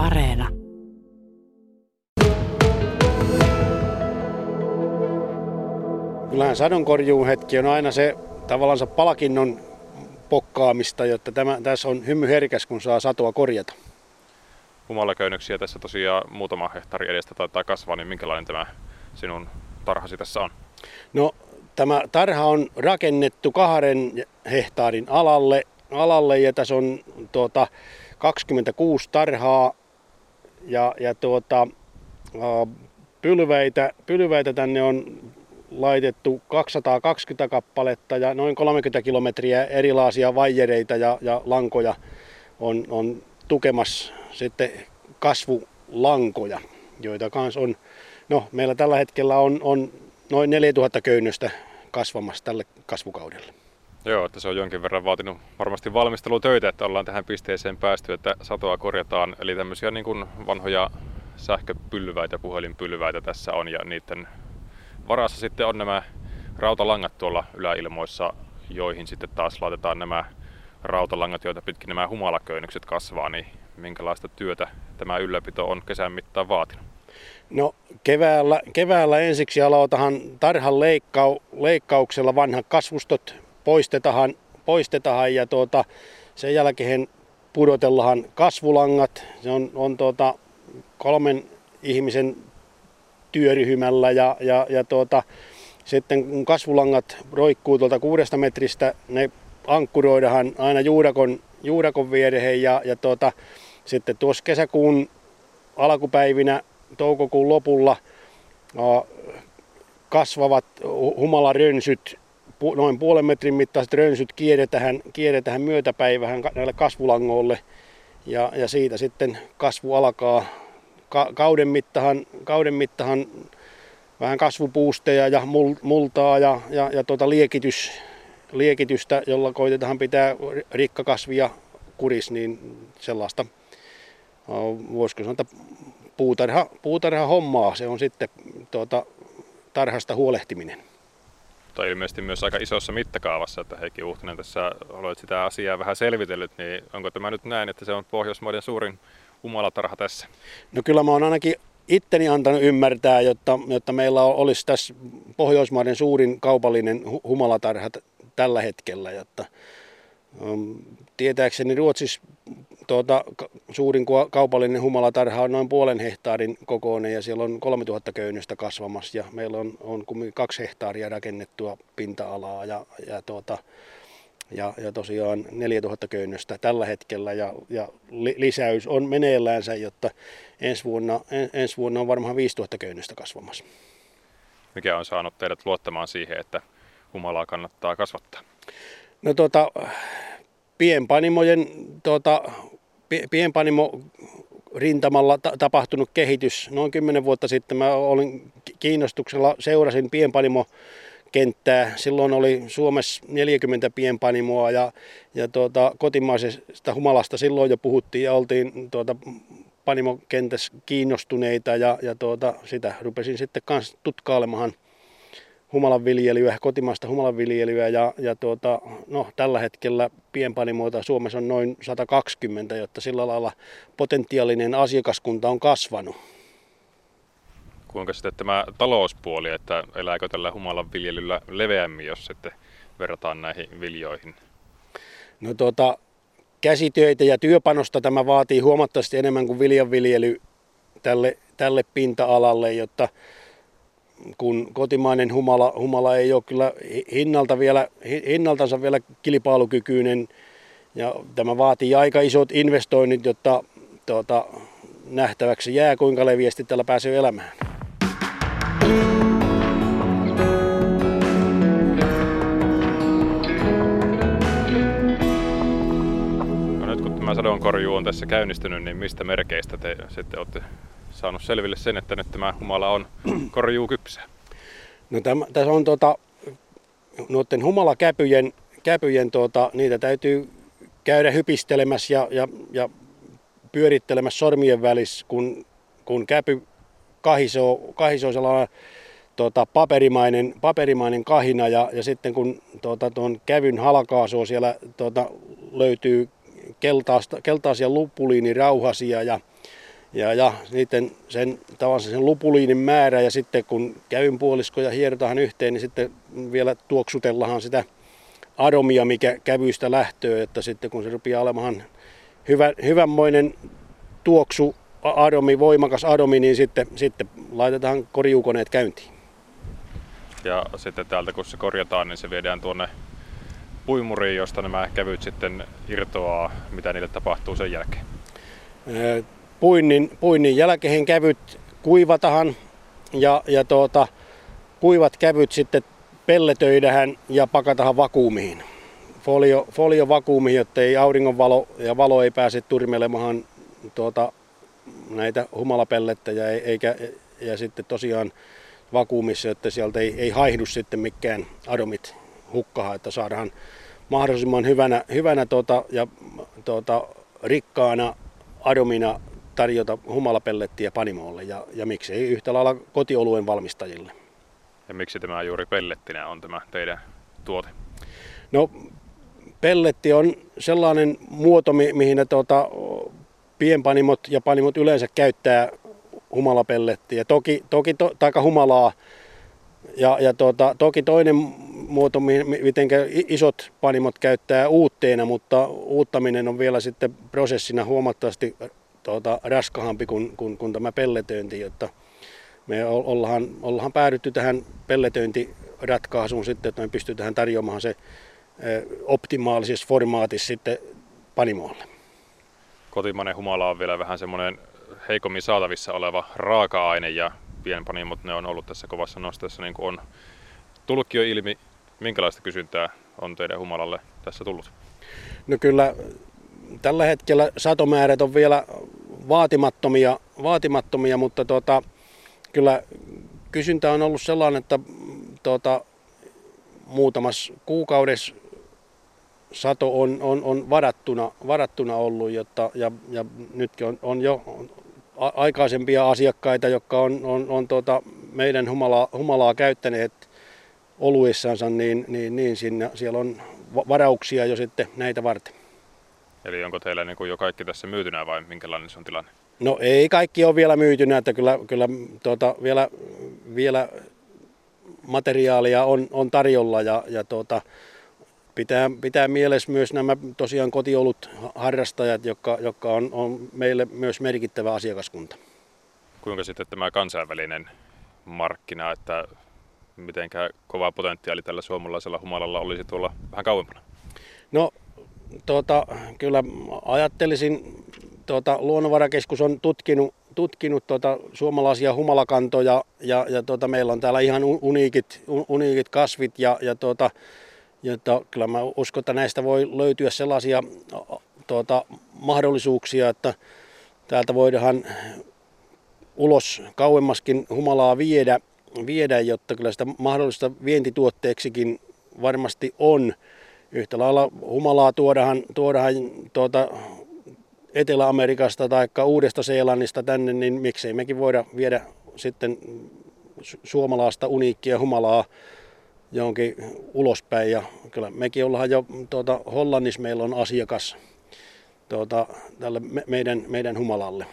Areena. Kyllähän sadonkorjuun hetki on aina se tavallaan palkinnon pokkaamista, jotta tämä, tässä on hymy herkäs, kun saa satoa korjata. Humalaköynnöksiä tässä tosiaan muutama hehtaari edestä taitaa kasvaa, niin minkälainen tämä sinun tarhasi tässä on? No tämä tarha on rakennettu kahden hehtaarin alalle, alalle ja tässä on tuota, 26 tarhaa ja, ja tuota, pylväitä, pylväitä tänne on laitettu 220 kappaletta ja noin 30 kilometriä erilaisia vaijereita ja, ja lankoja on, on tukemassa sitten kasvulankoja, joita kanssa on, no meillä tällä hetkellä on, on noin 4000 köynnöstä kasvamassa tälle kasvukaudelle. Joo, että se on jonkin verran vaatinut varmasti valmistelutöitä, että ollaan tähän pisteeseen päästy, että satoa korjataan. Eli tämmöisiä niin kuin vanhoja sähköpylväitä, puhelinpylväitä tässä on ja niiden varassa sitten on nämä rautalangat tuolla yläilmoissa, joihin sitten taas laitetaan nämä rautalangat, joita pitkin nämä humalaköynnykset kasvaa, niin minkälaista työtä tämä ylläpito on kesän mittaan vaatinut? No keväällä, keväällä ensiksi aloitahan tarhan leikkau, leikkauksella vanhat kasvustot poistetaan, poistetaan ja tuota, sen jälkeen pudotellaan kasvulangat. Se on, on tuota, kolmen ihmisen työryhmällä ja, ja, ja tuota, sitten kun kasvulangat roikkuu tuolta kuudesta metristä, ne ankkuroidaan aina juurakon, juurakon viereen ja, ja tuota, sitten tuossa kesäkuun alkupäivinä, toukokuun lopulla kasvavat humalarönsyt, noin puolen metrin mittaiset rönsyt kierretään, kierretään myötäpäivähän näille kasvulangoille. Ja, ja siitä sitten kasvu alkaa. Ka- kauden, mittahan, kauden mittahan vähän kasvupuusteja ja multaa ja, ja, ja tuota liekitys, liekitystä, jolla koitetaan pitää rikkakasvia kuris, niin sellaista voisiko sanoa, puutarha, puutarha hommaa se on sitten tuota, tarhasta huolehtiminen. Tai ilmeisesti myös aika isossa mittakaavassa, että Heikki Uhtinen tässä olet sitä asiaa vähän selvitellyt, niin onko tämä nyt näin, että se on Pohjoismaiden suurin humalatarha tässä? No kyllä mä oon ainakin itteni antanut ymmärtää, jotta, jotta meillä olisi tässä Pohjoismaiden suurin kaupallinen humalatarha tällä hetkellä. Jotta, um, tietääkseni Ruotsissa tuota, suurin kaupallinen humalatarha on noin puolen hehtaarin kokoinen ja siellä on 3000 köynnöstä kasvamassa ja meillä on, on kaksi hehtaaria rakennettua pinta-alaa ja, ja tuota, ja, ja tosiaan 4000 köynnöstä tällä hetkellä ja, ja lisäys on meneillänsä, jotta ensi vuonna, ensi vuonna on varmaan 5000 köynnöstä kasvamassa. Mikä on saanut teidät luottamaan siihen, että humalaa kannattaa kasvattaa? No tuota, pienpanimojen, tuota, pienpanimo rintamalla ta- tapahtunut kehitys. Noin 10 vuotta sitten mä olin kiinnostuksella, seurasin pienpanimo kenttää. Silloin oli Suomessa 40 pienpanimoa ja, ja tuota, kotimaisesta humalasta silloin jo puhuttiin ja oltiin tuota, panimokentässä kiinnostuneita ja, ja tuota, sitä rupesin sitten kanssa tutkailemaan humalanviljelyä, kotimaista humalanviljelyä ja, ja tuota, no, tällä hetkellä pienpanimoita Suomessa on noin 120, jotta sillä lailla potentiaalinen asiakaskunta on kasvanut kuinka sitten tämä talouspuoli, että elääkö tällä humalan viljelyllä leveämmin, jos sitten verrataan näihin viljoihin? No tuota, käsitöitä ja työpanosta tämä vaatii huomattavasti enemmän kuin viljanviljely tälle, tälle pinta-alalle, jotta kun kotimainen humala, humala ei ole kyllä hinnalta vielä, hinnaltansa vielä kilpailukykyinen ja tämä vaatii aika isot investoinnit, jotta tuota, nähtäväksi jää, kuinka leviästi tällä pääsee elämään. No nyt kun tämä sadonkorjuu on tässä käynnistynyt, niin mistä merkeistä te sitten olette saanut selville sen, että nyt tämä humala on korjuu kypsä? No tämä, tässä on tuota, noiden humalakäpyjen käpyjen, tuota, niitä täytyy käydä hypistelemässä ja, ja, ja pyörittelemässä sormien välissä, kun, kun käpy kahisoo, kahisoo sellainen tuota, paperimainen, paperimainen kahina ja, ja sitten kun tuota, tuon kävyn halkaasua siellä tuota, löytyy keltaista, keltaisia lupuliinirauhasia ja ja, ja niiden sen, tavallaan sen lupuliinin määrä ja sitten kun käyn puoliskoja hierotaan yhteen, niin sitten vielä tuoksutellaan sitä adomia, mikä kävyistä lähtöö, että sitten kun se rupeaa olemaan hyvä, hyvänmoinen tuoksu, adomi, voimakas adomi, niin sitten, sitten laitetaan korjuukoneet käyntiin. Ja sitten täältä kun se korjataan, niin se viedään tuonne puimuriin, josta nämä kävyt sitten irtoaa, mitä niille tapahtuu sen jälkeen. Puinnin, puinnin jälkeen kävyt kuivatahan ja, ja tuota, kuivat kävyt sitten pelletöidähän ja pakatahan vakuumiin. Folio, folio vakuumiin, jotta ei auringonvalo ja valo ei pääse turmelemaan tuota, näitä humalapellettejä eikä, ja sitten tosiaan vakuumissa, että sieltä ei, ei haihdu sitten mikään adomit hukkahan, että saadaan mahdollisimman hyvänä, hyvänä tuota, ja tuota, rikkaana adomina tarjota humalapellettiä panimolle ja, ja miksei yhtä lailla kotioluen valmistajille. Ja miksi tämä juuri pellettinä on tämä teidän tuote? No pelletti on sellainen muoto, mihin ne tuota, pienpanimot ja panimot yleensä käyttää humalapellettiä. Toki, toki to, taika humalaa. Ja, ja tuota, toki toinen muoto, miten isot panimot käyttää uutteena, mutta uuttaminen on vielä sitten prosessina huomattavasti tuota, raskahampi kuin, kuin, kuin tämä pelletöinti, jotta me ollaan, ollaan päädytty tähän pelletöintiratkaisuun sitten, että me pystytään tarjoamaan se optimaalisessa formaatissa sitten panimoille. Kotimainen humala on vielä vähän semmoinen heikommin saatavissa oleva raaka-aine ja pienpanimot ne on ollut tässä kovassa nosteessa niin kuin on tullutkin jo ilmi. Minkälaista kysyntää on teidän humalalle tässä tullut? No kyllä tällä hetkellä satomäärät on vielä vaatimattomia, vaatimattomia mutta tuota, kyllä kysyntä on ollut sellainen, että tuota, muutamassa kuukaudessa sato on, on, on varattuna, varattuna ollut, jotta, ja, ja nytkin on, on jo aikaisempia asiakkaita, jotka on, on, on tuota meidän humalaa, humalaa käyttäneet oluissansa, niin, niin, niin sinne, siellä on varauksia jo sitten näitä varten. Eli onko teillä niin jo kaikki tässä myytynä vai minkälainen se on tilanne? No ei kaikki ole vielä myytynä, että kyllä, kyllä tuota, vielä, vielä materiaalia on, on tarjolla ja, ja tuota, pitää, pitää mielessä myös nämä tosiaan kotiolut harrastajat, jotka, jotka on, on meille myös merkittävä asiakaskunta. Kuinka sitten tämä kansainvälinen markkina, että miten kova potentiaali tällä suomalaisella humalalla olisi tuolla vähän kauempana? No tuota, kyllä ajattelisin, tuota, Luonnonvarakeskus on tutkinut, tutkinut tuota, suomalaisia humalakantoja ja, ja tuota, meillä on täällä ihan uniikit, uniikit kasvit ja, ja tuota, Jotta kyllä mä uskon, että näistä voi löytyä sellaisia tuota, mahdollisuuksia, että täältä voidaan ulos kauemmaskin humalaa viedä, viedä, jotta kyllä sitä mahdollista vientituotteeksikin varmasti on. Yhtä lailla humalaa tuodaan, tuodaan tuota Etelä-Amerikasta tai Uudesta Seelannista tänne, niin miksei mekin voida viedä sitten suomalaista uniikkia humalaa johonkin ulospäin. Ja kyllä mekin ollaan jo tuota, Hollannissa meillä on asiakas tuota, tälle me, meidän, meidän humalalle.